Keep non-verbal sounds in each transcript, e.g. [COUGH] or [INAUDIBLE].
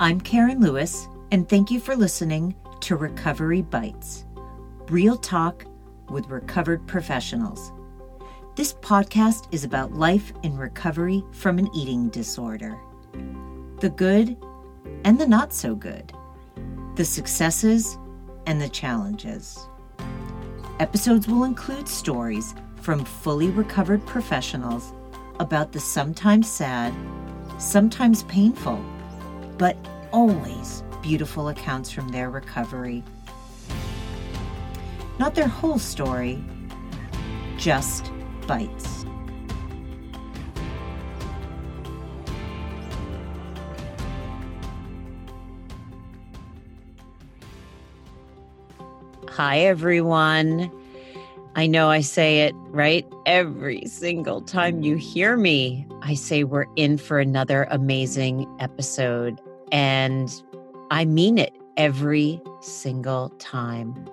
I'm Karen Lewis, and thank you for listening to Recovery Bites Real Talk with Recovered Professionals. This podcast is about life in recovery from an eating disorder the good and the not so good, the successes and the challenges. Episodes will include stories from fully recovered professionals about the sometimes sad, sometimes painful, but always beautiful accounts from their recovery. Not their whole story, just bites. Hi, everyone. I know I say it right every single time you hear me. I say we're in for another amazing episode. And I mean it every single time.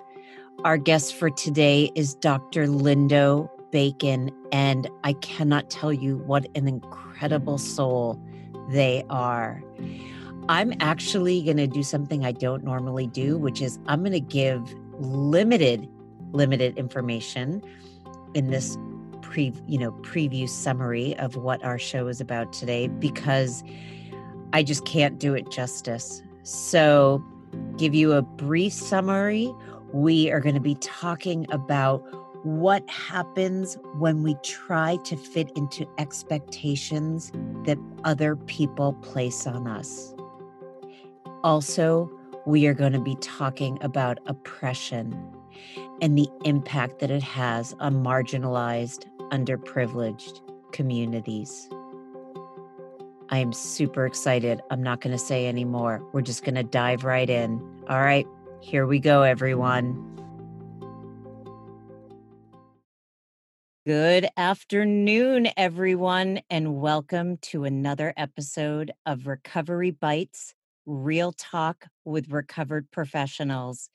Our guest for today is Dr. Lindo Bacon, and I cannot tell you what an incredible soul they are. I'm actually going to do something I don't normally do, which is I'm going to give limited limited information in this pre you know preview summary of what our show is about today because I just can't do it justice. So, give you a brief summary. We are going to be talking about what happens when we try to fit into expectations that other people place on us. Also, we are going to be talking about oppression and the impact that it has on marginalized, underprivileged communities. I am super excited. I'm not going to say any more. We're just going to dive right in. All right, here we go, everyone. Good afternoon, everyone, and welcome to another episode of Recovery Bites Real Talk with Recovered Professionals.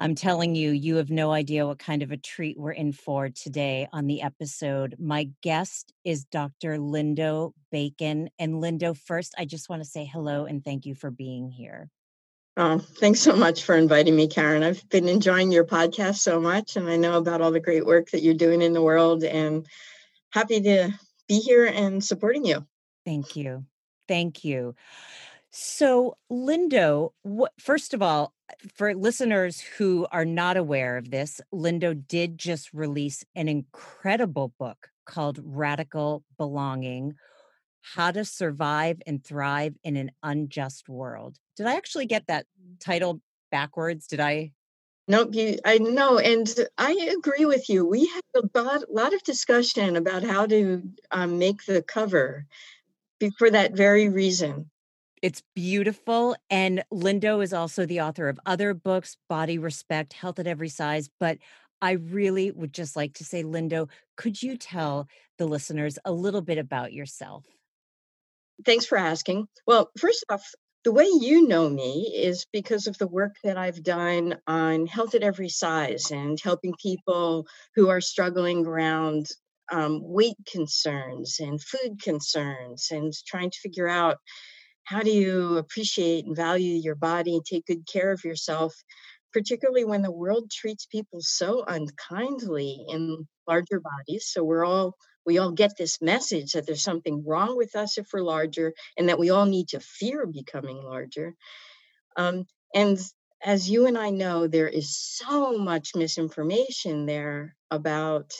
I'm telling you, you have no idea what kind of a treat we're in for today on the episode. My guest is Dr. Lindo Bacon. And Lindo, first, I just want to say hello and thank you for being here. Oh, thanks so much for inviting me, Karen. I've been enjoying your podcast so much, and I know about all the great work that you're doing in the world, and happy to be here and supporting you. Thank you. Thank you. So, Lindo, what, first of all, for listeners who are not aware of this, Lindo did just release an incredible book called Radical Belonging How to Survive and Thrive in an Unjust World. Did I actually get that title backwards? Did I? Nope, I know, and I agree with you. We had a lot, lot of discussion about how to um, make the cover for that very reason. It's beautiful. And Lindo is also the author of other books, Body Respect, Health at Every Size. But I really would just like to say, Lindo, could you tell the listeners a little bit about yourself? Thanks for asking. Well, first off, the way you know me is because of the work that I've done on health at every size and helping people who are struggling around um, weight concerns and food concerns and trying to figure out how do you appreciate and value your body and take good care of yourself particularly when the world treats people so unkindly in larger bodies? So we're all we all get this message that there's something wrong with us if we're larger and that we all need to fear becoming larger. Um, and as you and i know there is so much misinformation there about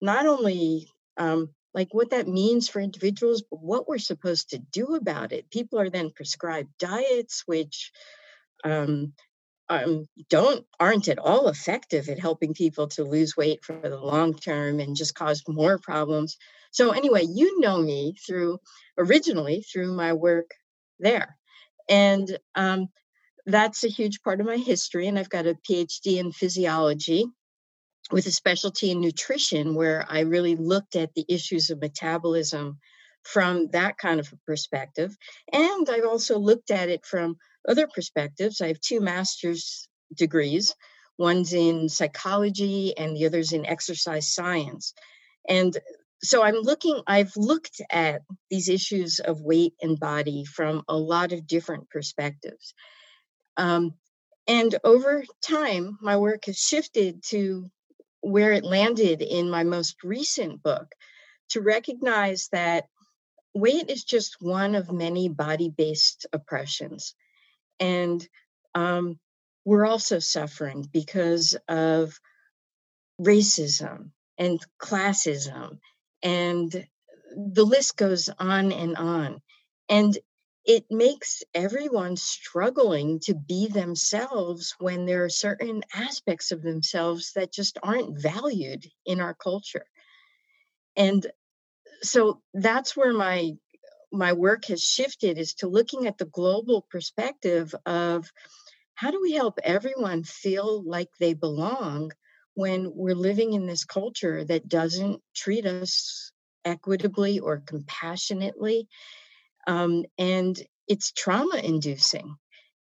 not only um, like what that means for individuals, but what we're supposed to do about it. People are then prescribed diets which um, um, don't aren't at all effective at helping people to lose weight for the long term and just cause more problems. So anyway, you know me through originally through my work there, and um, that's a huge part of my history. And I've got a PhD in physiology with a specialty in nutrition where I really looked at the issues of metabolism from that kind of a perspective. And I've also looked at it from other perspectives. I have two master's degrees one's in psychology and the other's in exercise science. And so I'm looking, I've looked at these issues of weight and body from a lot of different perspectives. Um, and over time, my work has shifted to where it landed in my most recent book to recognize that weight is just one of many body based oppressions. And um, we're also suffering because of racism and classism and the list goes on and on. And it makes everyone struggling to be themselves when there are certain aspects of themselves that just aren't valued in our culture. And so that's where my my work has shifted is to looking at the global perspective of how do we help everyone feel like they belong when we're living in this culture that doesn't treat us equitably or compassionately. Um, and it's trauma inducing.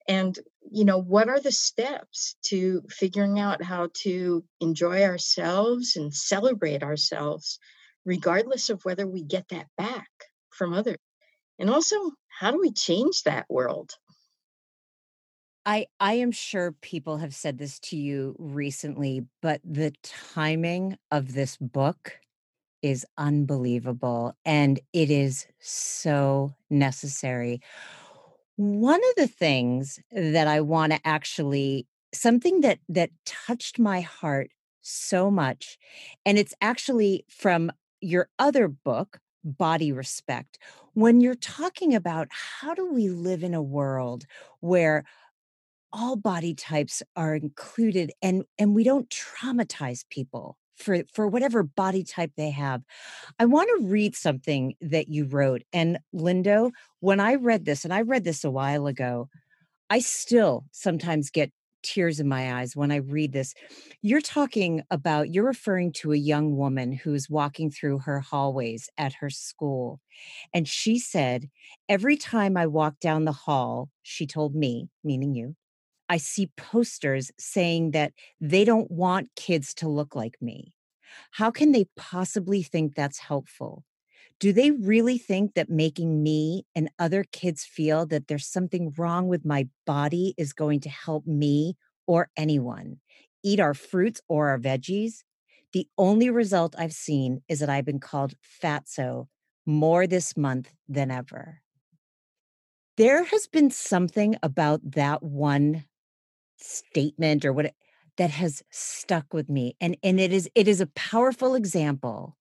And, you know, what are the steps to figuring out how to enjoy ourselves and celebrate ourselves, regardless of whether we get that back from others? And also, how do we change that world? I I am sure people have said this to you recently, but the timing of this book is unbelievable and it is so necessary. One of the things that I want to actually something that that touched my heart so much and it's actually from your other book body respect when you're talking about how do we live in a world where all body types are included and and we don't traumatize people for for whatever body type they have. I want to read something that you wrote and lindo when i read this and i read this a while ago i still sometimes get tears in my eyes when i read this. You're talking about you're referring to a young woman who's walking through her hallways at her school and she said every time i walk down the hall she told me meaning you I see posters saying that they don't want kids to look like me. How can they possibly think that's helpful? Do they really think that making me and other kids feel that there's something wrong with my body is going to help me or anyone eat our fruits or our veggies? The only result I've seen is that I've been called fatso more this month than ever. There has been something about that one statement or what that has stuck with me and and it is it is a powerful example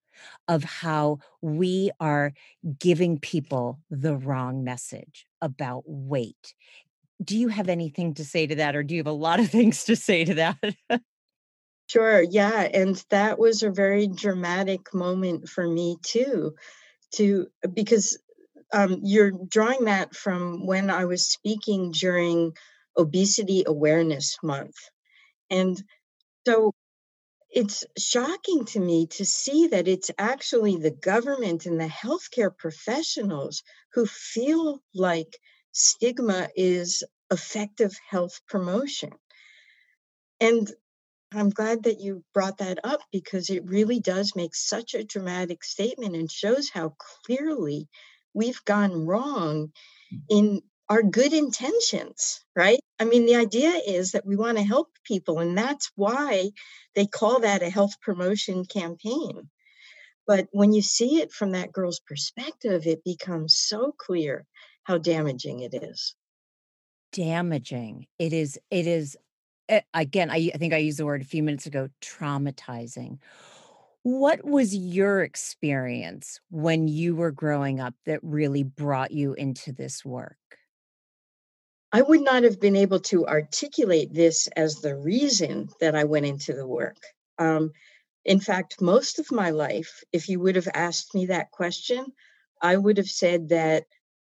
of how we are giving people the wrong message about weight. Do you have anything to say to that or do you have a lot of [LAUGHS] things to say to that? Sure yeah and that was a very dramatic moment for me too to because um, you're drawing that from when i was speaking during Obesity Awareness Month. And so it's shocking to me to see that it's actually the government and the healthcare professionals who feel like stigma is effective health promotion. And I'm glad that you brought that up because it really does make such a dramatic statement and shows how clearly we've gone wrong in our good intentions, right? I mean, the idea is that we want to help people, and that's why they call that a health promotion campaign. But when you see it from that girl's perspective, it becomes so clear how damaging it is. Damaging. It is, it is, eh, again, I, I think I used the word a few minutes ago traumatizing. What was your experience when you were growing up that really brought you into this work? I would not have been able to articulate this as the reason that I went into the work. Um, in fact, most of my life, if you would have asked me that question, I would have said that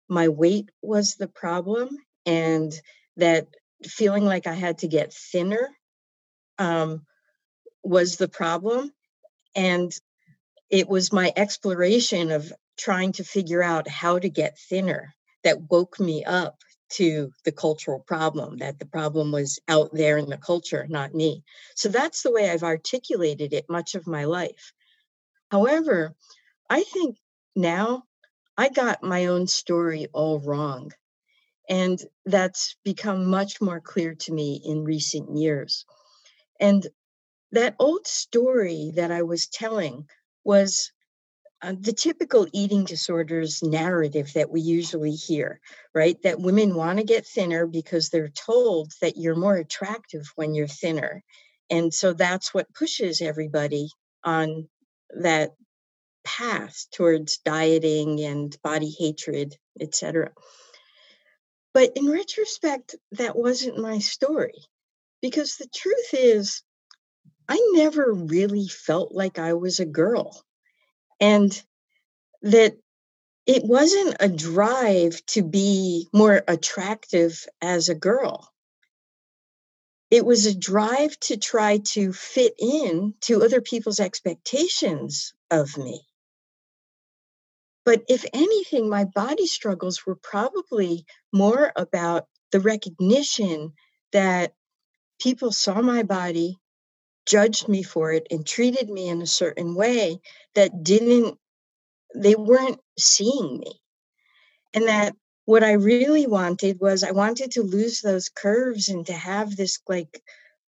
my weight was the problem and that feeling like I had to get thinner um, was the problem. And it was my exploration of trying to figure out how to get thinner that woke me up to the cultural problem, that the problem was out there in the culture, not me. So that's the way I've articulated it much of my life. However, I think now I got my own story all wrong. And that's become much more clear to me in recent years. And that old story that I was telling was uh, the typical eating disorders narrative that we usually hear, right? That women want to get thinner because they're told that you're more attractive when you're thinner. And so that's what pushes everybody on that path towards dieting and body hatred, etc. But in retrospect, that wasn't my story. Because the truth is, I never really felt like I was a girl. And that it wasn't a drive to be more attractive as a girl. It was a drive to try to fit in to other people's expectations of me. But if anything, my body struggles were probably more about the recognition that people saw my body, judged me for it, and treated me in a certain way that didn't, they weren't seeing me. And that what I really wanted was I wanted to lose those curves and to have this like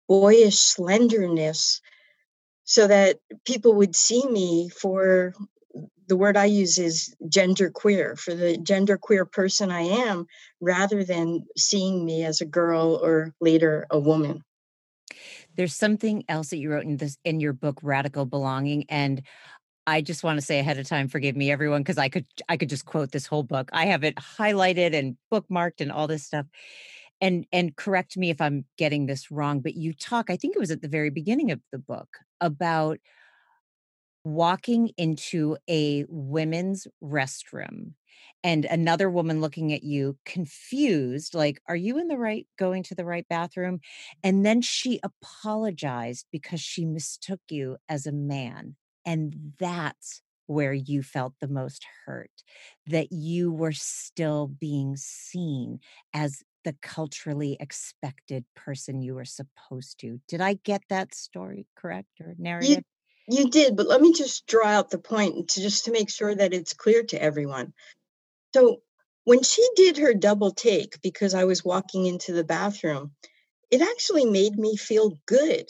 boyish slenderness so that people would see me for the word I use is gender queer for the gender queer person I am rather than seeing me as a girl or later a woman. There's something else that you wrote in this in your book Radical Belonging and I just want to say ahead of time forgive me everyone because I could I could just quote this whole book. I have it highlighted and bookmarked and all this stuff. And and correct me if I'm getting this wrong, but you talk I think it was at the very beginning of the book about walking into a women's restroom and another woman looking at you confused like are you in the right going to the right bathroom? And then she apologized because she mistook you as a man and that's where you felt the most hurt that you were still being seen as the culturally expected person you were supposed to. Did i get that story correct or narrative? you did, but let me just draw out the point to just to make sure that it's clear to everyone. So when she did her double take because I was walking into the bathroom, it actually made me feel good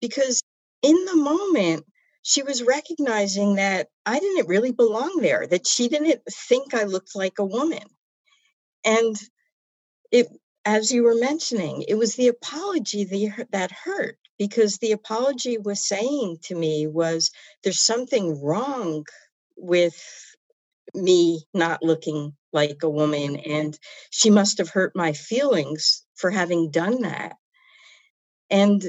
because in the moment she was recognizing that I didn't really belong there, that she didn't think I looked like a woman. And it as you were mentioning, it was the apology that hurt because the apology was saying to me was there's something wrong with me not looking like a woman and she must have hurt my feelings for having done that. And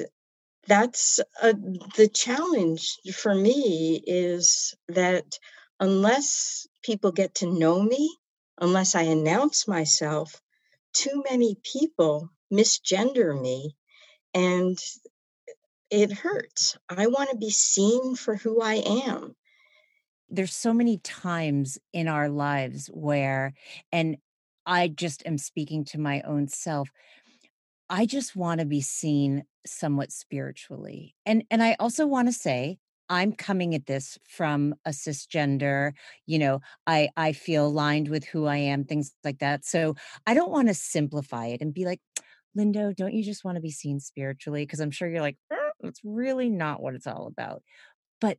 that's a, the challenge for me is that unless people get to know me unless i announce myself too many people misgender me and it hurts. I want to be seen for who I am. There's so many times in our lives where, and I just am speaking to my own self, I just want to be seen somewhat spiritually. And and I also want to say I'm coming at this from a cisgender, you know, I I feel aligned with who I am, things like that. So I don't want to simplify it and be like, Lindo, don't you just want to be seen spiritually? Because I'm sure you're like, it's really not what it's all about. But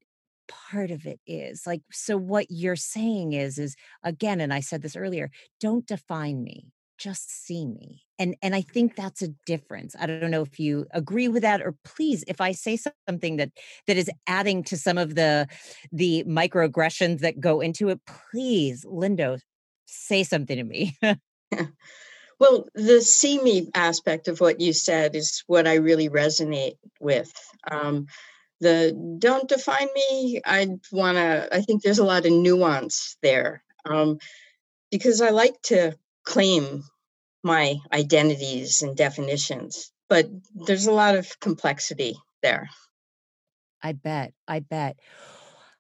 part of it is like so what you're saying is is again and I said this earlier, don't define me just see me and and i think that's a difference i don't know if you agree with that or please if i say something that that is adding to some of the the microaggressions that go into it please lindo say something to me. [LAUGHS] [LAUGHS] Well the see me aspect of what you said is what i really resonate with um the don't define me i want to i think there's a lot of nuance there um because i like to claim my identities and definitions, but there's a lot of complexity there. I bet. I bet.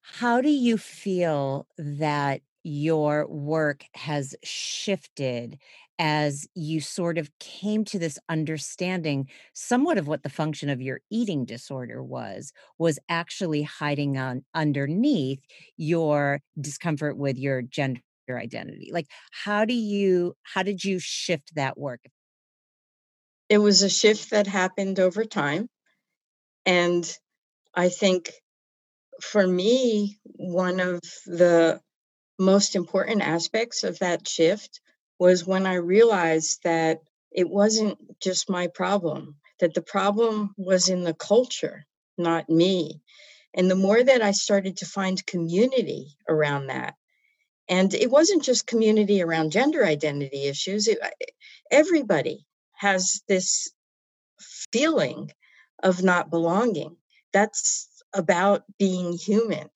How do you feel that your work has shifted as you sort of came to this understanding somewhat of what the function of your eating disorder was was actually hiding on underneath your discomfort with your gender identity like how do you how did you shift that work it was a shift that happened over time and i think for me one of the most important aspects of that shift was when I realized that it wasn't just my problem, that the problem was in the culture, not me. And the more that I started to find community around that, and it wasn't just community around gender identity issues, it, uh, everybody has this feeling of not belonging. That's about being human.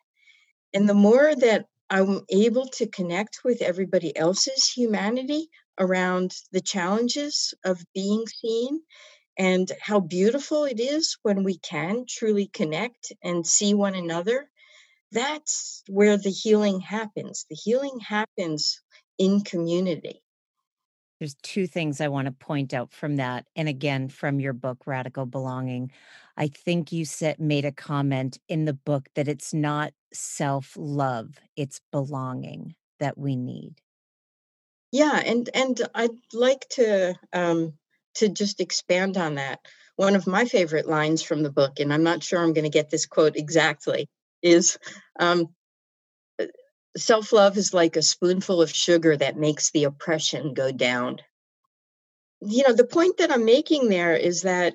And the more that I'm able to connect with everybody else's humanity around the challenges of being seen and how beautiful it is when we can truly connect and see one another. That's where the healing happens. The healing happens in community. There's two things I want to point out from that. And again, from your book, Radical Belonging. I think you said made a comment in the book that it's not self-love, it's belonging that we need. Yeah, and and I'd like to um to just expand on that. One of my favorite lines from the book, and I'm not sure I'm going to get this quote exactly, is um, uh, self love is like a spoonful of sugar that makes the oppression go down. You know, the point that I'm making there is that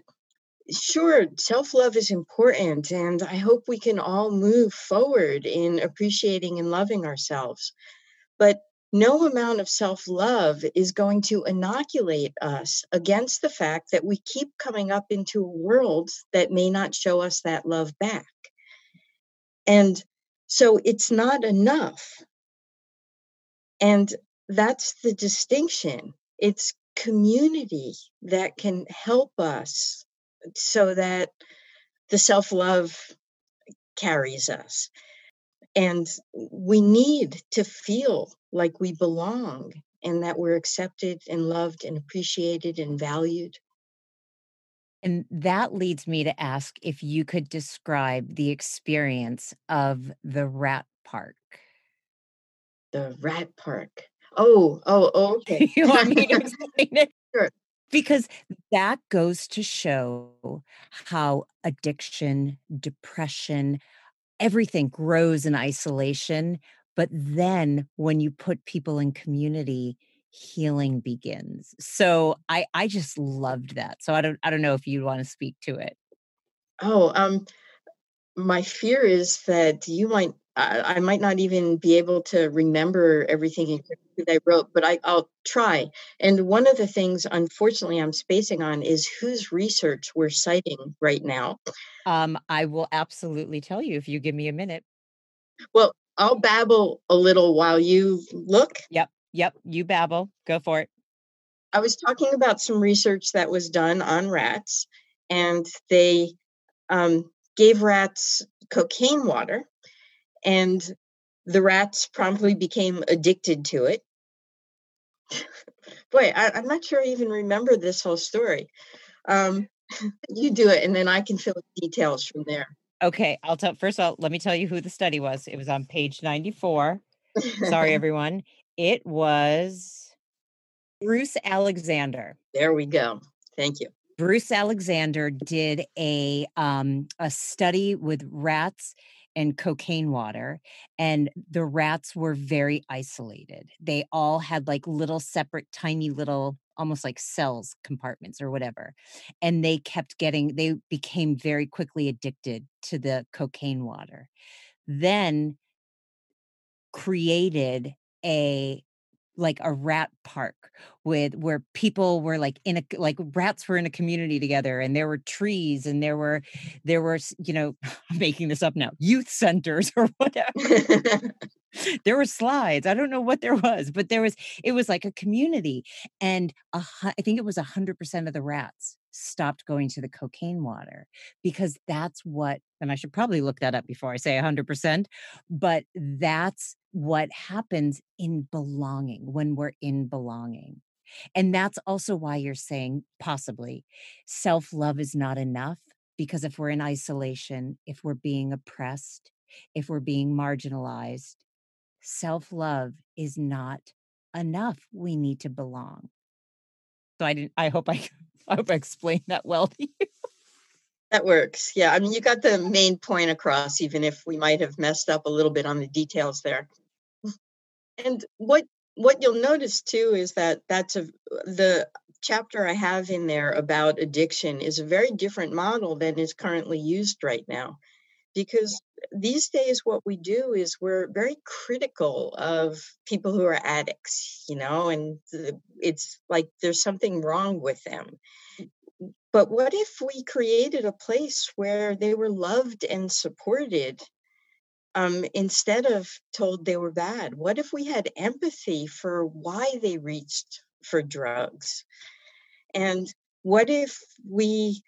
Sure, self love is important, and I hope we can all move forward in appreciating and loving ourselves. But no amount of self love is going to inoculate us against the fact that we keep coming up into a world that may not show us that love back. And so it's not enough. And that's the distinction. It's community that can help us so that the self love carries us. And we need to feel like we belong and that we're accepted and loved and appreciated and valued. And that leads me to ask if you could describe the experience of the rat park. The rat park. Oh, oh, oh [LAUGHS] okay. you want me to [LAUGHS] explain it? Sure because that goes to show how addiction, depression, everything grows in isolation. But then when you put people in community, healing begins. So I I just loved that. So I don't I don't know if you want to speak to it. Oh, um my fear is that you might I, I might not even be able to remember everything that I wrote, but I, I'll try. And one of the things, unfortunately, I'm spacing on is whose research we're citing right now. Um, I will absolutely tell you if you give me a minute. Well, I'll babble a little while you look. Yep, yep, you babble. Go for it. I was talking about some research that was done on rats, and they um, gave rats cocaine water and the rats promptly became addicted to it. [LAUGHS] Boy, I, am not sure I even remember this whole story. Um, [LAUGHS] you do it, and then I can fill in details from there. Okay, I'll tell. First of all, let me tell you who the study was. It was on page 94. [LAUGHS] Sorry, everyone. It was Bruce Alexander. There we go. Thank you. Bruce Alexander did a um, a study with rats and cocaine water and the rats were very isolated they all had like little separate tiny little almost like cells compartments or whatever and they kept getting they became very quickly addicted to the cocaine water then created a like a rat park with where people were like in a like rats were in a community together and there were trees and there were there were you know [LAUGHS] I'm making this up now youth centers or [LAUGHS] whatever. [LAUGHS] There were slides i don't know what there was but there was it was like a community and a, i think it was a hundred percent of the rats stopped going to the cocaine water because that's what and i should probably look that up before i say a hundred percent but that's what happens in belonging when we're in belonging. And that's also why you're saying possibly self love is not enough because if we're in isolation, if we're being oppressed, if we're being marginalized, self love is not enough. We need to belong. So I didn't, I hope I, [LAUGHS] I hope I explained that well to you. That works. Yeah. I mean, you got the main point across, even if we might have messed up a little bit on the details there. And what what you'll notice too is that that's a the chapter I have in there about addiction is a very different model than is currently used right now. Because these days, what we do is we're very critical of people who are addicts, you know, and it's like there's something wrong with them. But what if we created a place where they were loved and supported um, instead of told they were bad? What if we had empathy for why they reached for drugs? And what if we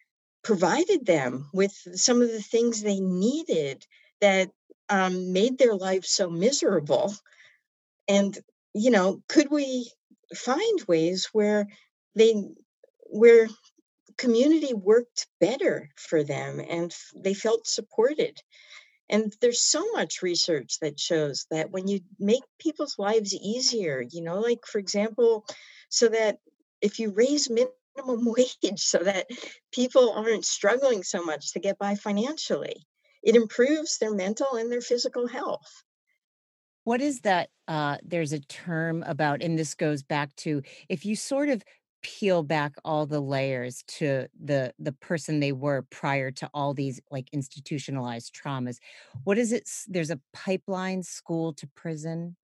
provided them with some of the things they needed that um, made their life so miserable? And, you know, could we find ways where they, where community worked better for them and they felt supported? And there's so much research that shows that when you make people's lives easier, you know, like for example, so that if you raise [LAUGHS] minimum wage so that people aren't struggling so much to get by financially, it improves their mental and their physical health. What is that? Uh, there's a term about, and this goes back to if you sort of peel back all the layers to the the person they were prior to all these like institutionalized traumas. What is it there's a pipeline school to prison?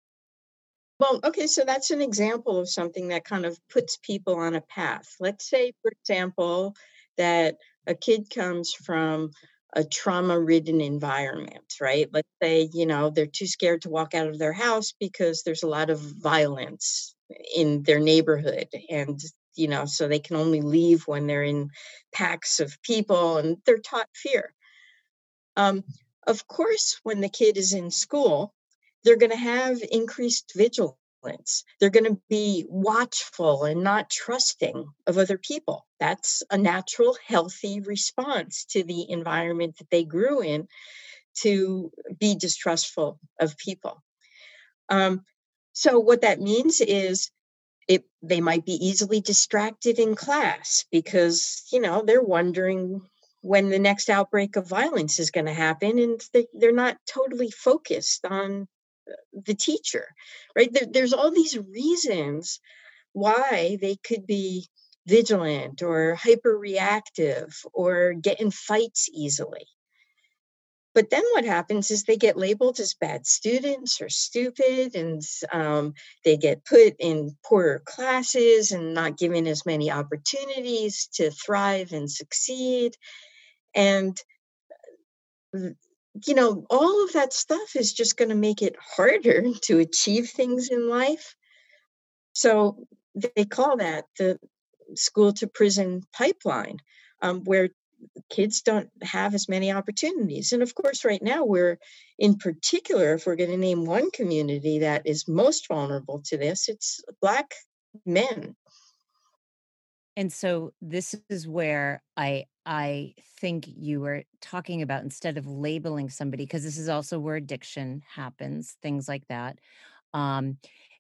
Well okay so that's an example of something that kind of puts people on a path. Let's say for example that a kid comes from a trauma ridden environment, right? Let's say, you know, they're too scared to walk out of their house because there's a lot of violence in their neighborhood and you know, so they can only leave when they're in packs of people and they're taught fear. Um, of course, when the kid is in school, they're going to have increased vigilance. They're going to be watchful and not trusting of other people. That's a natural, healthy response to the environment that they grew in to be distrustful of people. Um, so, what that means is it they might be easily distracted in class because you know they're wondering when the next outbreak of violence is going to happen and they, they're not totally focused on uh, the teacher right? There, there's all these reasons why they could be vigilant or hyper reactive or get in fights easily but then what happens is they get labeled as bad students or stupid, and um, they get put in poorer classes and not given as many opportunities to thrive and succeed. And, uh, you know, all of that stuff is just going to make it harder [LAUGHS] to achieve things in life. So they call that the school to prison pipeline, um, where kids don't have as many opportunities. And of course, right now, we're in particular, if we're going to name one community that is most vulnerable to this, it's Black men. And so this is where I I think you were talking about instead of labeling somebody because this is also where addiction happens, things like that. Um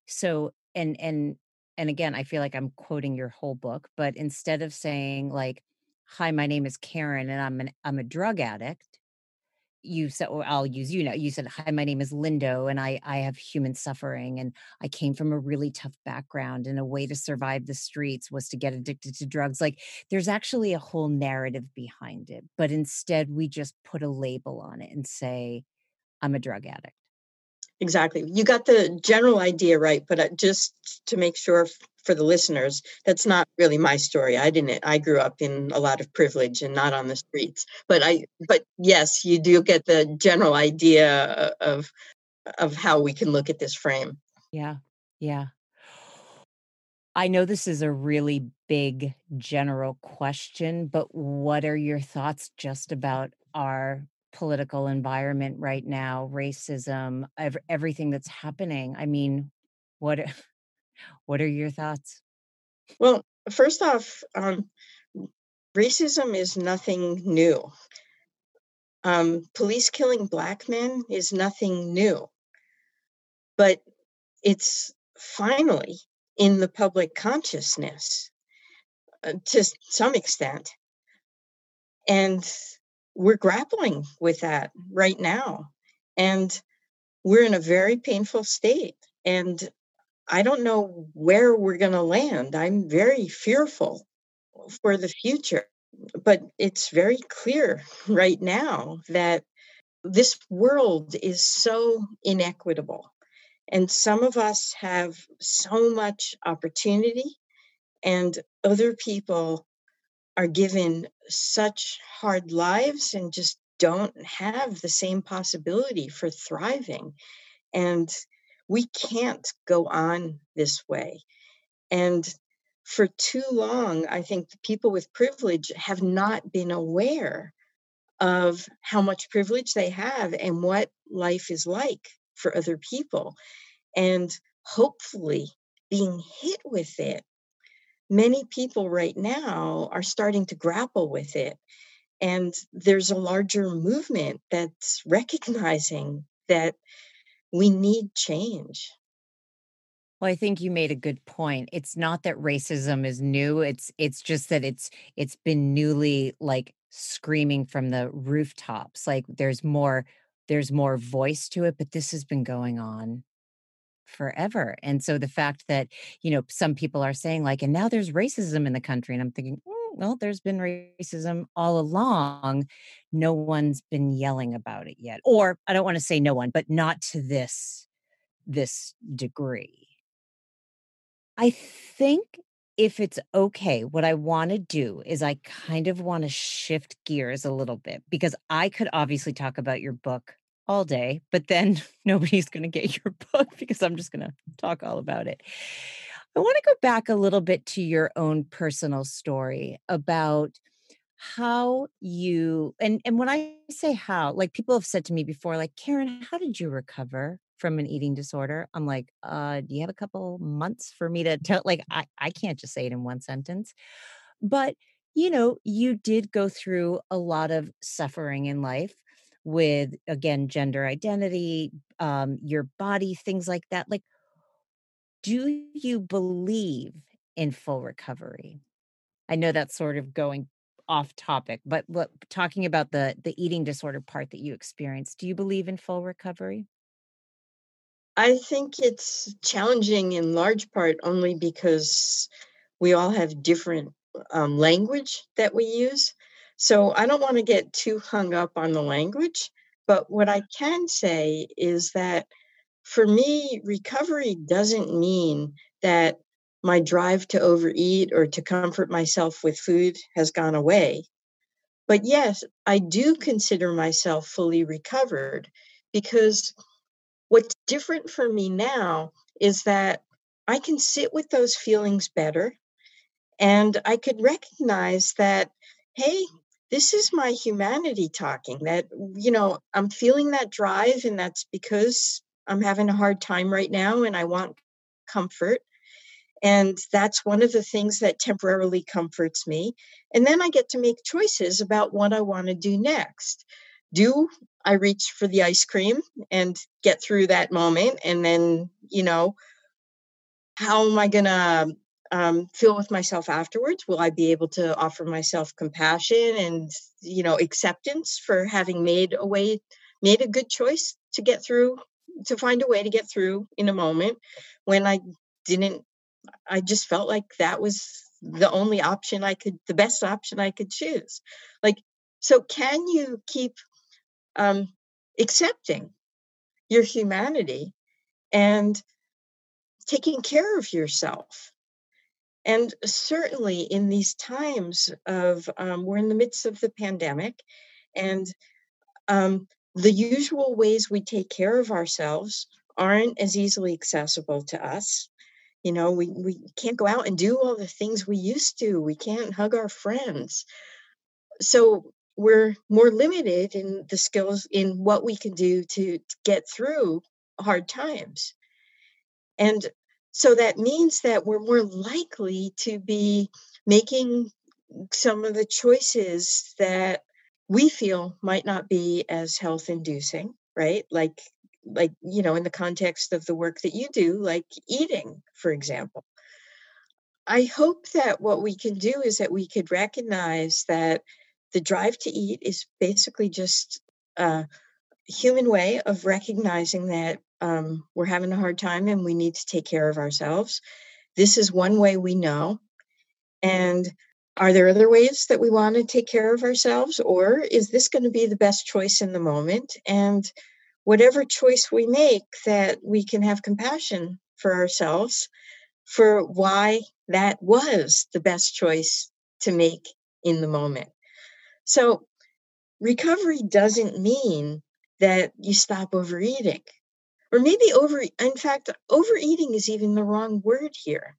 so and and and again, I feel like I'm quoting your whole book, but instead of saying like hi my name is karen and i'm an i'm a drug addict. You said or i'll use you now. You said hi my name is lindo and i i have human suffering and i came from a really tough background and a way to survive the streets was to get addicted to drugs. Like there's actually a whole narrative behind it but instead we just put a label on it and say i'm a drug addict exactly. You got the general idea right but uh, just to make sure for the listeners that's not really my story. I didn't i grew up in a lot of privilege and not on the streets. But i but yes you do get the general idea of of how we can look at this frame. Yeah. Yeah. I know this is a really big general question but what are your thoughts just about our political environment right now, racism, ev- everything that's happening. I mean, what [LAUGHS] what are your thoughts? Well, first off, um, racism is nothing new. Um, police killing black men is nothing new, but it's finally in the public consciousness uh, to some extent. And we're grappling with that right now. And we're in a very painful state. And I don't know where we're going to land. I'm very fearful for the future. But it's very clear [LAUGHS] right now that this world is so inequitable. And some of us have so much opportunity, and other people are given such hard lives and just don't have the same possibility for thriving. And we can't go on this way. And for too long, I think people with privilege have not been aware of how much privilege they have and what life is like for other people. And hopefully, being hit with it, many people right now are starting to grapple with it. And there's a larger movement that's recognizing that we need change. Well, I think you made a good point. It's not that racism is new. It's it's just that it's it's been newly like screaming from the rooftops. Like there's more there's more voice to it, but this has been going on forever. And so the fact that, you know, some people are saying like and now there's racism in the country and I'm thinking, mm, well, there's been racism all along. No one's been yelling about it yet. Or I don't want to say no one, but not to this this degree. I think if it's okay, what I want to do is I kind of want to shift gears a little bit because I could obviously talk about your book all day, but then [LAUGHS] nobody's going to get your [LAUGHS] book because I'm just going to talk all about it. I want to go back a little bit to your own personal story about how you and and when I say how, like people have said to me before like Karen, how did you recover? from an eating disorder. I'm like, uh, do you have a couple months for me to tell? Like, I, I can't just say it in one sentence. But, you know, you did go through a lot of suffering in life with, again, gender identity, um, your body, things like that. Like, do you believe in full recovery? I know that's sort of going off topic, but what, talking about the the eating disorder part that you experienced, do you believe in full recovery? I think it's challenging in large part only because we all have different um, language that we use. So I don't want to get too hung up on the language. But what I can say is that for me, recovery doesn't mean that my drive to overeat or to comfort myself with food has gone away. But yes, I do consider myself fully recovered because What's different for me now is that I can sit with those feelings better and I could recognize that, hey, this is my humanity talking, that, you know, I'm feeling that drive and that's because I'm having a hard time right now and I want comfort. And that's one of the things that temporarily comforts me. And then I get to make choices about what I want to do next do I reach for the ice cream and get through that moment? And then, you know, how am I going to um, feel with myself afterwards? Will I be able to offer myself compassion and, you know, acceptance for having made a way, made a good choice to get through, to find a way to get through in a moment when I didn't, I just felt like that was the only option I could, the best option I could choose. Like, so can you keep um, accepting your humanity and taking care of yourself. And certainly in these times of, um, we're in the midst of the pandemic, and um, the usual ways we take care of ourselves aren't as easily accessible to us. You know, we, we can't go out and do all the things we used to. We can't hug our friends. So we're more limited in the skills in what we can do to, to get through hard times. And so that means that we're more likely to be making some of the choices that we feel might not be as health inducing, right? Like like you know in the context of the work that you do like eating for example i hope that what we can do is that we could recognize that the drive to eat is basically just a human way of recognizing that um, we're having a hard time and we need to take care of ourselves. This is one way we know. And are there other ways that we want to take care of ourselves? Or is this going to be the best choice in the moment? And whatever choice we make, that we can have compassion for ourselves for why that was the best choice to make in the moment. So, recovery doesn't mean that you stop overeating. Or maybe over in fact overeating is even the wrong word here.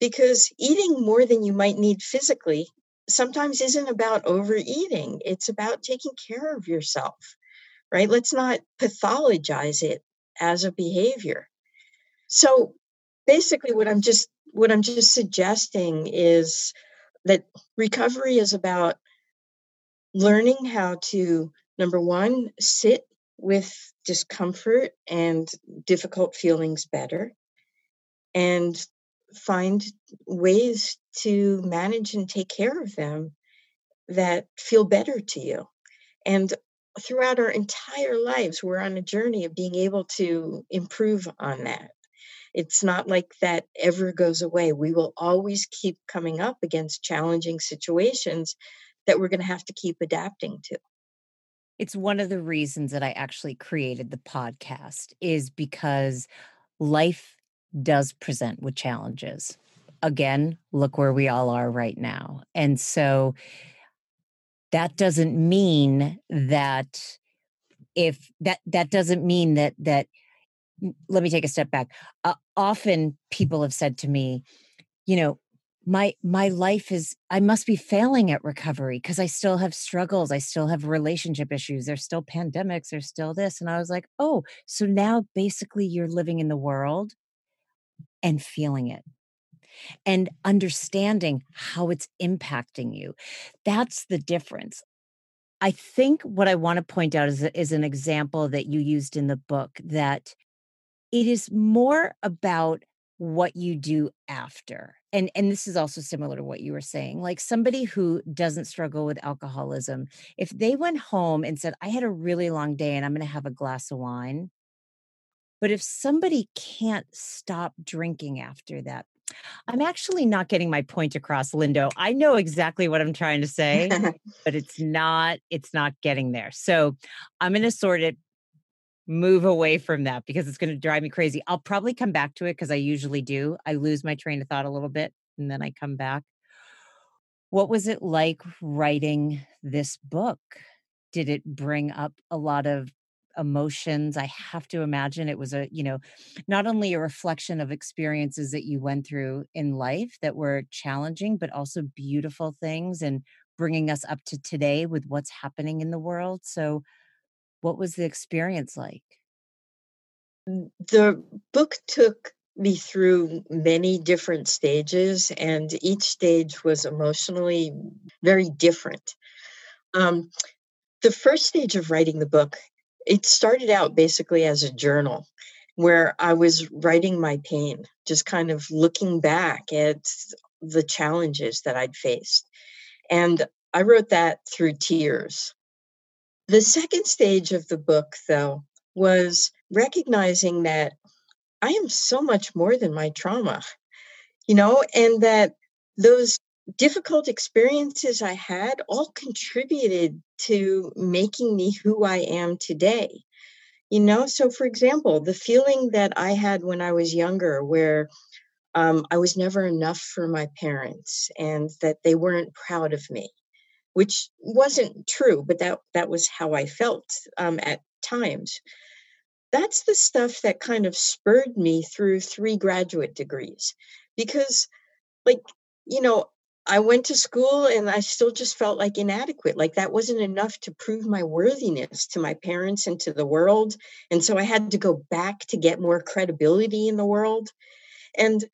Because eating more than you might need physically sometimes isn't about overeating it's about taking care of yourself right? Let's not pathologize it as a behavior. So basically what i'm just what i'm just suggesting is that recovery is about learning how to number one sit with discomfort and difficult feelings better and find ways to manage and take care of them that feel better to you. And throughout our entire lives, we're on a journey of being able to improve on that. It's not like that ever goes away. We will always keep coming up against challenging situations that we're going to have to keep adapting to. It's one of the reasons that I actually created the podcast is because life does present with challenges. Again, look where we all are right now. And so that doesn't mean that if that that doesn't mean that that let me take a step back. Uh, often people have said to me, you know, my my life is i must be failing at recovery because i still have struggles i still have relationship issues there's still pandemics there's still this and i was like oh so now basically you're living in the world and feeling it and understanding how it's impacting you. That's the difference. I think what i want to point out is, is an example that you used in the book that it is more about what you do after and and this is also similar to what you were saying like somebody who doesn't struggle with alcoholism if they went home and said i had a really long day and i'm going to have a glass of wine but if somebody can't stop drinking after that i'm actually not getting my point across lindo. I know exactly what i'm trying to say [LAUGHS] but it's not it's not getting there. So i'm going to sort it move away from that because it's going to drive me crazy. I'll probably come back to it because I usually do. I lose my train of thought a little bit and then I come back. What was it like writing this book? Did it bring up a lot of emotions? I have to imagine it was a, you know, not only a reflection of experiences that you went through in life that were challenging, but also beautiful things and bringing us up to today with what's happening in the world. So, what was the experience like? The book took me through many different stages, and each stage was emotionally very different. Um, the first stage of writing the book, it started out basically as a journal where I was writing my pain, just kind of looking back at the challenges that I'd faced. And I wrote that through tears. The second stage of the book, though, was recognizing that I am so much more than my trauma, you know, and that those difficult experiences I had all contributed to making me who I am today. You know, so for example, the feeling that I had when I was younger, where um, I was never enough for my parents and that they weren't proud of me which wasn't true, but that that was how I felt um, at times. That's the stuff that kind of spurred me through three graduate degrees, because, like, you know, I went to school and I still just felt like inadequate. Like that wasn't enough to prove my worthiness to my parents and to the world. And so I had to go back to get more credibility in the world. And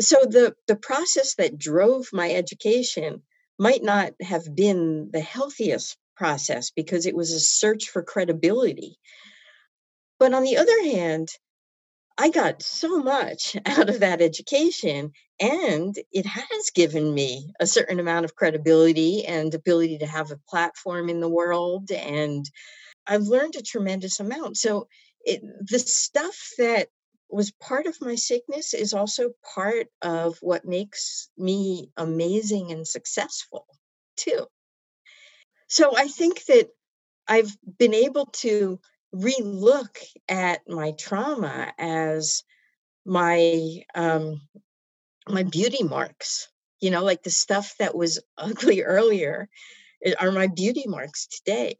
so the the process that drove my education might not have been the healthiest process because it was a search for credibility. But on the other hand, I got so much [LAUGHS] out of that education, and it has given me a certain amount of credibility and ability to have a platform in the world. And I've learned a tremendous amount. So, it, the stuff that was part of my sickness is also part of what makes me amazing and successful, too. So, I think that I've been able to relook at my trauma as my um my beauty marks you know like the stuff that was [LAUGHS] ugly earlier eh, are my beauty marks today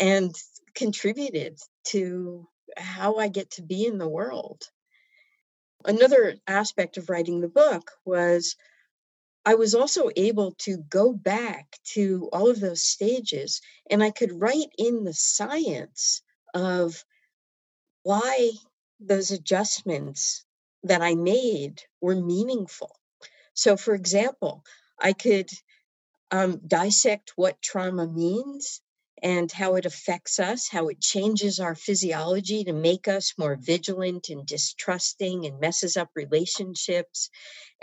and contributed to how I get to be in the world. Another aspect of writing the book was I was also able to go back to all of those stages and I could write in the science of why those adjustments that I made were meaningful. So, for example, I could um, dissect what trauma means and how it affects us, how it changes our physiology to make us more vigilant and distrusting and messes up relationships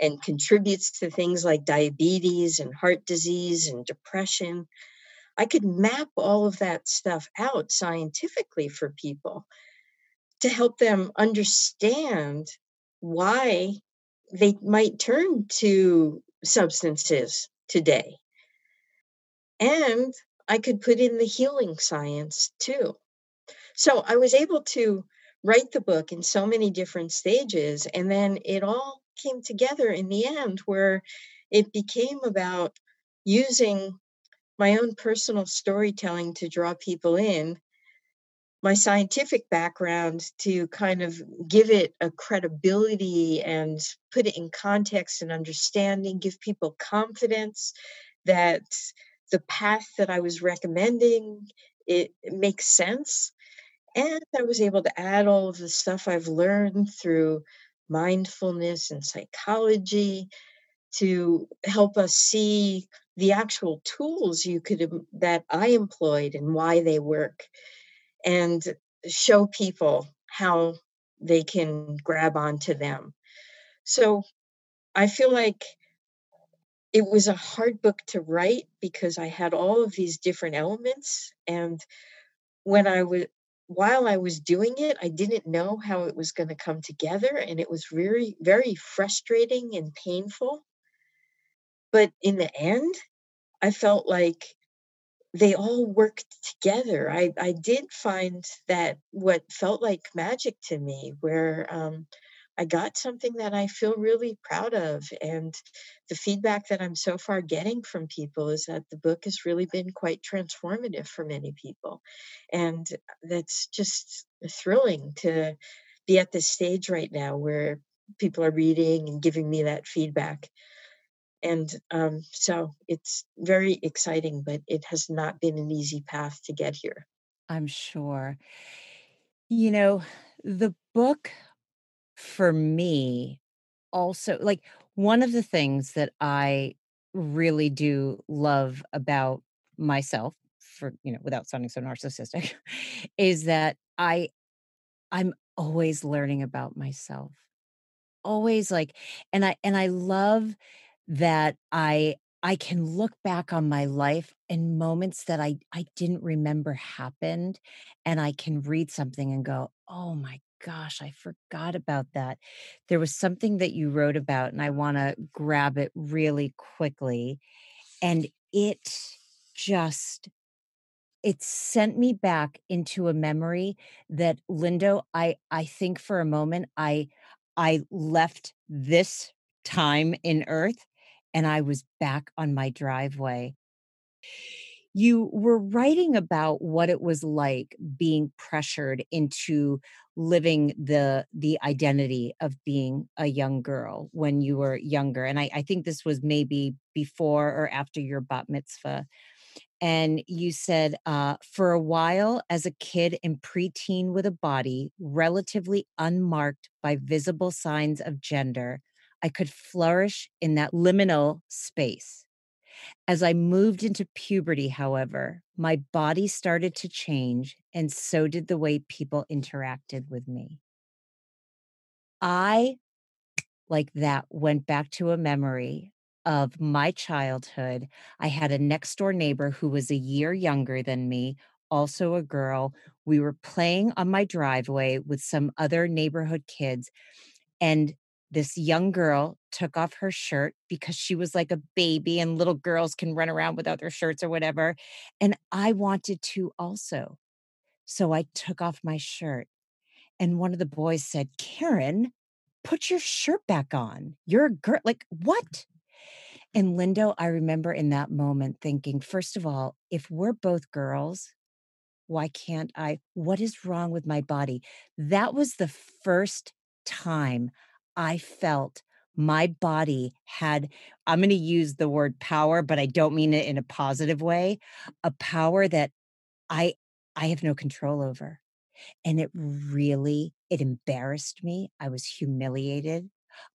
and contributes to things like diabetes and heart disease and depression. I could map all of that stuff out scientifically for people to help them understand why they might turn to substances today. And I could put in the healing science too. So I was able to write the book in so many different stages. And then it all came together in the end where it became about using my own personal storytelling to draw people in, my scientific background to kind of give it a credibility and put it in context and understanding, give people confidence that the path that I was recommending it, it makes sense. And I was able to add all of the stuff I've learned through mindfulness and psychology to help us see the actual tools you could that I employed and why they work and show people how they can grab onto them. So I feel like it was a hard book to write because I had all of these different elements and when I was while I was doing it, I didn't know how it was going to come together and it was very very frustrating and painful but in the end, I felt like they all worked together. I, I did find that what felt like magic to me, where um, I got something that I feel really proud of. And the feedback that I'm so far getting from people is that the book has really been quite transformative for many people. And that's just thrilling to be at this stage right now where people are reading and giving me that feedback and um, so it's very exciting but it has not been an easy path to get here i'm sure you know the book for me also like one of the things that i really do love about myself for you know without sounding so narcissistic [LAUGHS] is that i i'm always learning about myself. Always like and i and i love that I I can look back on my life in moments that I I didn't remember happened and I can read something and go, "Oh my gosh, I forgot about that." There was something that you wrote about and I want to grab it really quickly and it just it sent me back into a memory that Lindo I I think for a moment I I left this time in earth and I was back on my driveway. You were writing about what it was like being pressured into living the the identity of being a young girl when you were younger and i, I think this was maybe before or after your bat mitzvah and you said uh, for a while as a kid and preteen with a body relatively unmarked by visible signs of gender i could flourish in that liminal space as I moved into puberty, however, my body started to change, and so did the way people interacted with me. I, like that, went back to a memory of my childhood. I had a next door neighbor who was a year younger than me, also a girl. We were playing on my driveway with some other neighborhood kids, and this young girl took off her shirt because she was like a baby and little girls can run around without their shirts or whatever. And I wanted to also. So I took off my shirt. And one of the boys said, Karen, put your shirt back on. You're a girl. Like, what? And Lindo, I remember in that moment thinking, first of all, if we're both girls, why can't I? What is wrong with my body? That was the first time I felt my body had, I'm going to use the word power, but I don't mean it in a positive way, a power that I, I have no control over. And it really, it embarrassed me. I was humiliated.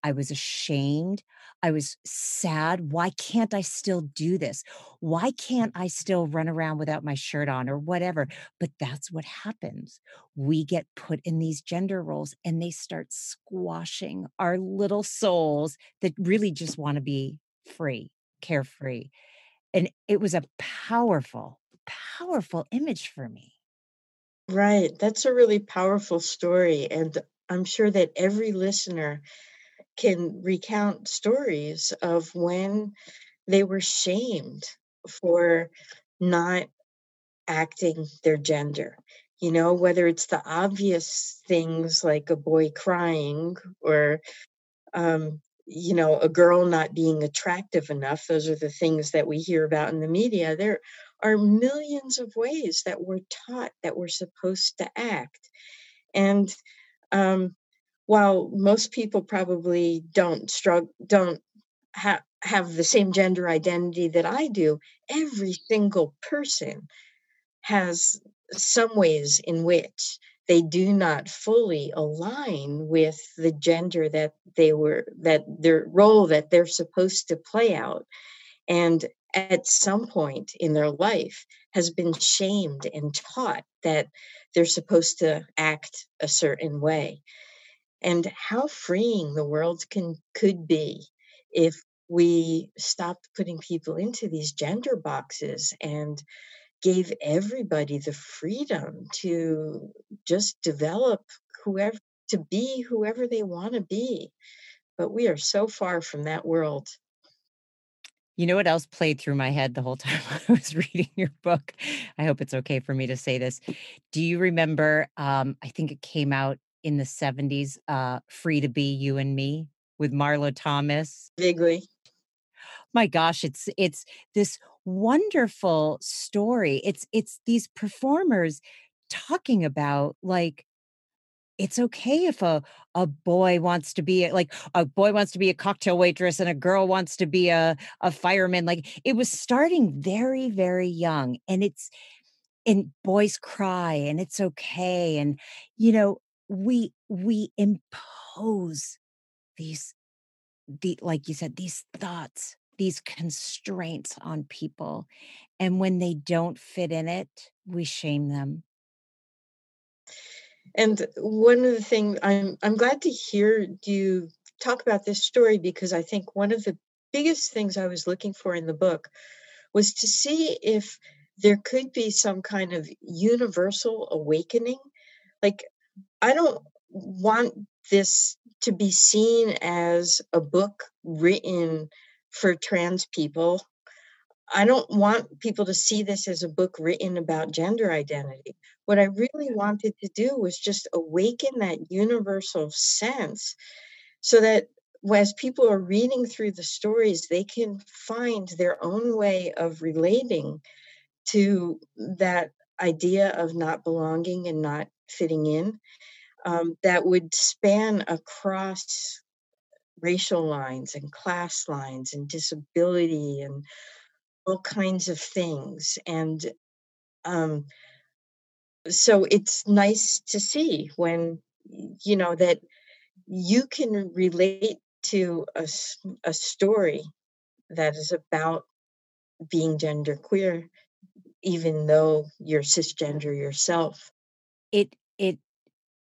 I was ashamed. I was sad. Why can't I still do this? Why can't I still run around without my shirt on or whatever? But that's what happens. We get put in these gender roles and they start squashing our little souls that really just want to be free, carefree. And it was a powerful, powerful image for me. Right. That's a really powerful story. And I'm sure that every listener can recount stories of when they were shamed for not acting their gender. You know, whether it's the obvious things like a boy crying or, um, you know, a girl not being attractive enough. Those are the things that we hear about in the media. There are millions of ways that we're taught that we're supposed to act. And um, while most people probably don't struggle, don't have have the same gender identity that I do, every single person has some ways in which they do not fully align with the gender that they were that their role that they're supposed to play out. And at some point in their life has been shamed and taught that they're supposed to act a certain way and how freeing the world can could be if we stopped putting people into these gender boxes and gave everybody the freedom to just develop whoever to be whoever they want to be but we are so far from that world you know what else played through my head the whole [LAUGHS] time I was reading your book? I hope it's okay for me to say this. Do you remember? Um, I think it came out in the 70s, uh, Free to Be You and Me with Marlo Thomas. Vaguely. My gosh, it's it's this wonderful story. It's it's these performers talking about like it's okay if a a boy wants to be like a boy wants to be a cocktail waitress and a girl wants to be a a fireman like it was starting very very young and it's and boys cry and it's okay and you know we we impose these the like you said these thoughts these constraints on people and when they don't fit in it we shame them. And one of the things i'm i'm glad to hear you talk about this story because i think one of the biggest things i was looking for in the book was to see if there could be some kind of universal awakening. Like I don't want this to be seen as a book written for trans people. I don't want people to see this as a book written about gender identity. What I really wanted to do was just awaken that universal sense so that as people are reading through the stories, they can find their own way of relating to that idea of not belonging and not fitting in um, that would span across racial lines and class lines and disability and all kinds of things. And um, so it's nice to see when, you know, that you can relate to a, a story that is about being genderqueer, even though you're cisgender yourself. It, it,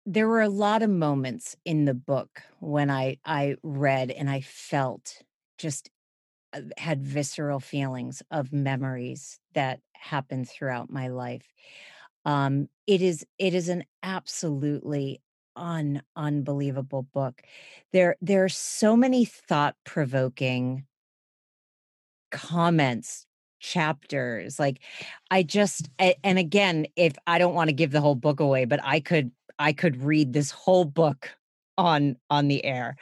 there were a lot of moments in the book when I I read and I felt just uh, had visceral feelings of memories that happened throughout my life. Um, it is it is an absolutely un unbelievable book. There there are so many thought provoking comments chapters like i just and again if i don't want to give the whole book away but i could i could read this whole book on on the air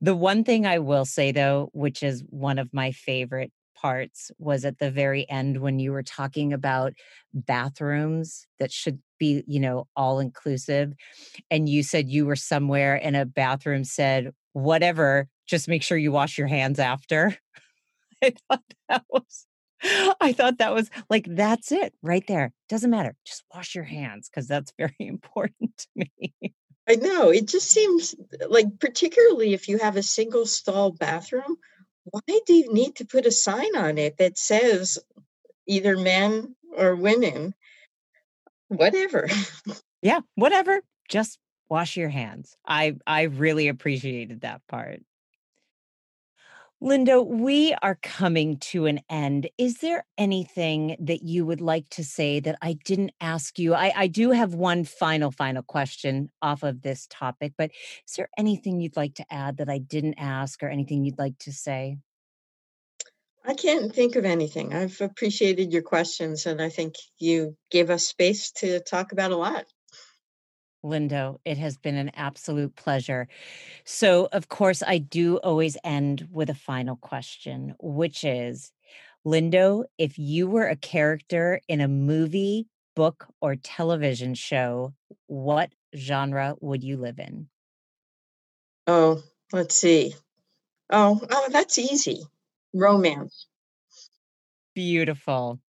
the one thing i will say though which is one of my favorite parts was at the very end when you were talking about bathrooms that should be, you know, all inclusive. And you said you were somewhere and a bathroom said, whatever, just make sure you wash your hands after. [LAUGHS] I thought that was [LAUGHS] I thought that was like that's it right there. Doesn't matter. Just wash your hands because that's very [LAUGHS] important to me. I know. It just seems like particularly if you have a single stall bathroom, why do you need to put a sign on it that says either men or women? Whatever. [LAUGHS] yeah, whatever. Just wash your hands. I I really appreciated that part. Lindo, we are coming to an end. Is there anything that you would like to say that I didn't ask you? I, I do have one final, final question off of this topic, but is there anything you'd like to add that I didn't ask or anything you'd like to say? I can't think of anything. I've appreciated your questions, and I think you gave us space to talk about a lot. Lindo, it has been an absolute pleasure. So, of course, I do always end with a final question, which is Lindo, if you were a character in a movie, book, or television show, what genre would you live in? Oh, let's see. Oh, oh, that's easy. Romance. Beautiful.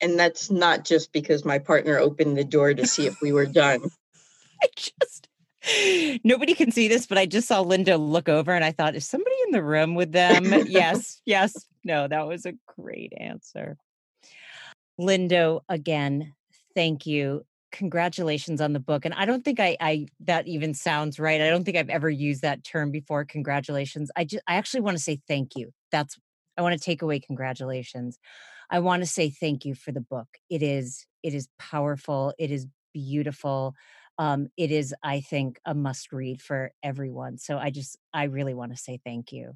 And that's not just because my partner opened the door to see if we were done. [LAUGHS] I just nobody can see this, but I just saw Lindo look over and I thought, is somebody in the room with them? [LAUGHS] yes, yes. No, that was a great answer. Lindo, again, thank you. Congratulations on the book. And I don't think I, I that even sounds right. I don't think I've ever used that term before. Congratulations. I just I actually want to say thank you. That's I want to take away congratulations. I want to say thank you for the book. It is it is powerful. It is beautiful um, it is, I think, a must read for everyone. So I just, I really want to say thank you.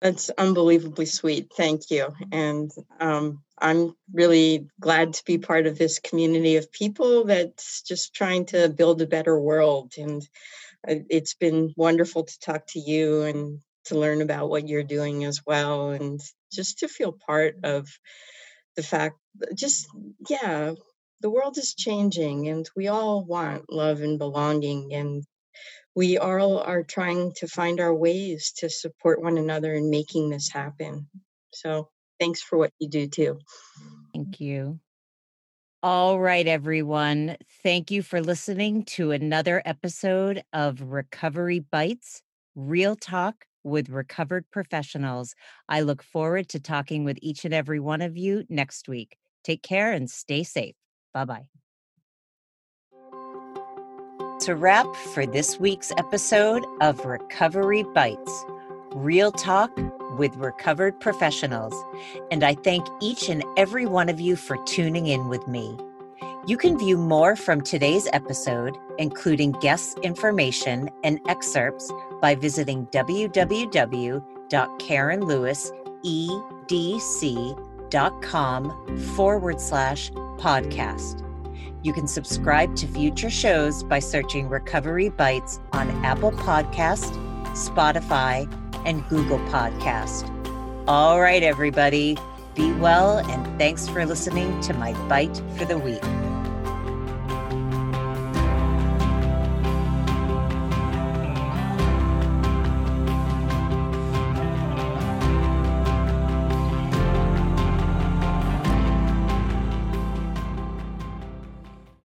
That's unbelievably sweet. Thank you. And um, I'm really glad to be part of this community of people that's just trying to build a better world. And uh, it's been wonderful to talk to you and to learn about what you're doing as well. And just to feel part of the fact, just, yeah, the world is changing and we all want love and belonging and we all are trying to find our ways to support one another in making this happen. So thanks for what you do too. Thank you. All right, everyone. Thank you for listening to another episode of Recovery Bites Real Talk with Recovered Professionals. I look forward to talking with each and every one of you next week. Take care and stay safe. Bye bye. To wrap for this week's episode of Recovery Bites Real Talk with Recovered Professionals. And I thank each and every one of you for tuning in with me. You can view more from today's episode, including guest information and excerpts, by visiting www.karenlewisedc.com forward slash podcast. You can subscribe to future shows by searching Recovery Bites on Apple Podcast, Spotify, and Google Podcast. All right, everybody. be well, and thanks for listening to my Bite for the Week.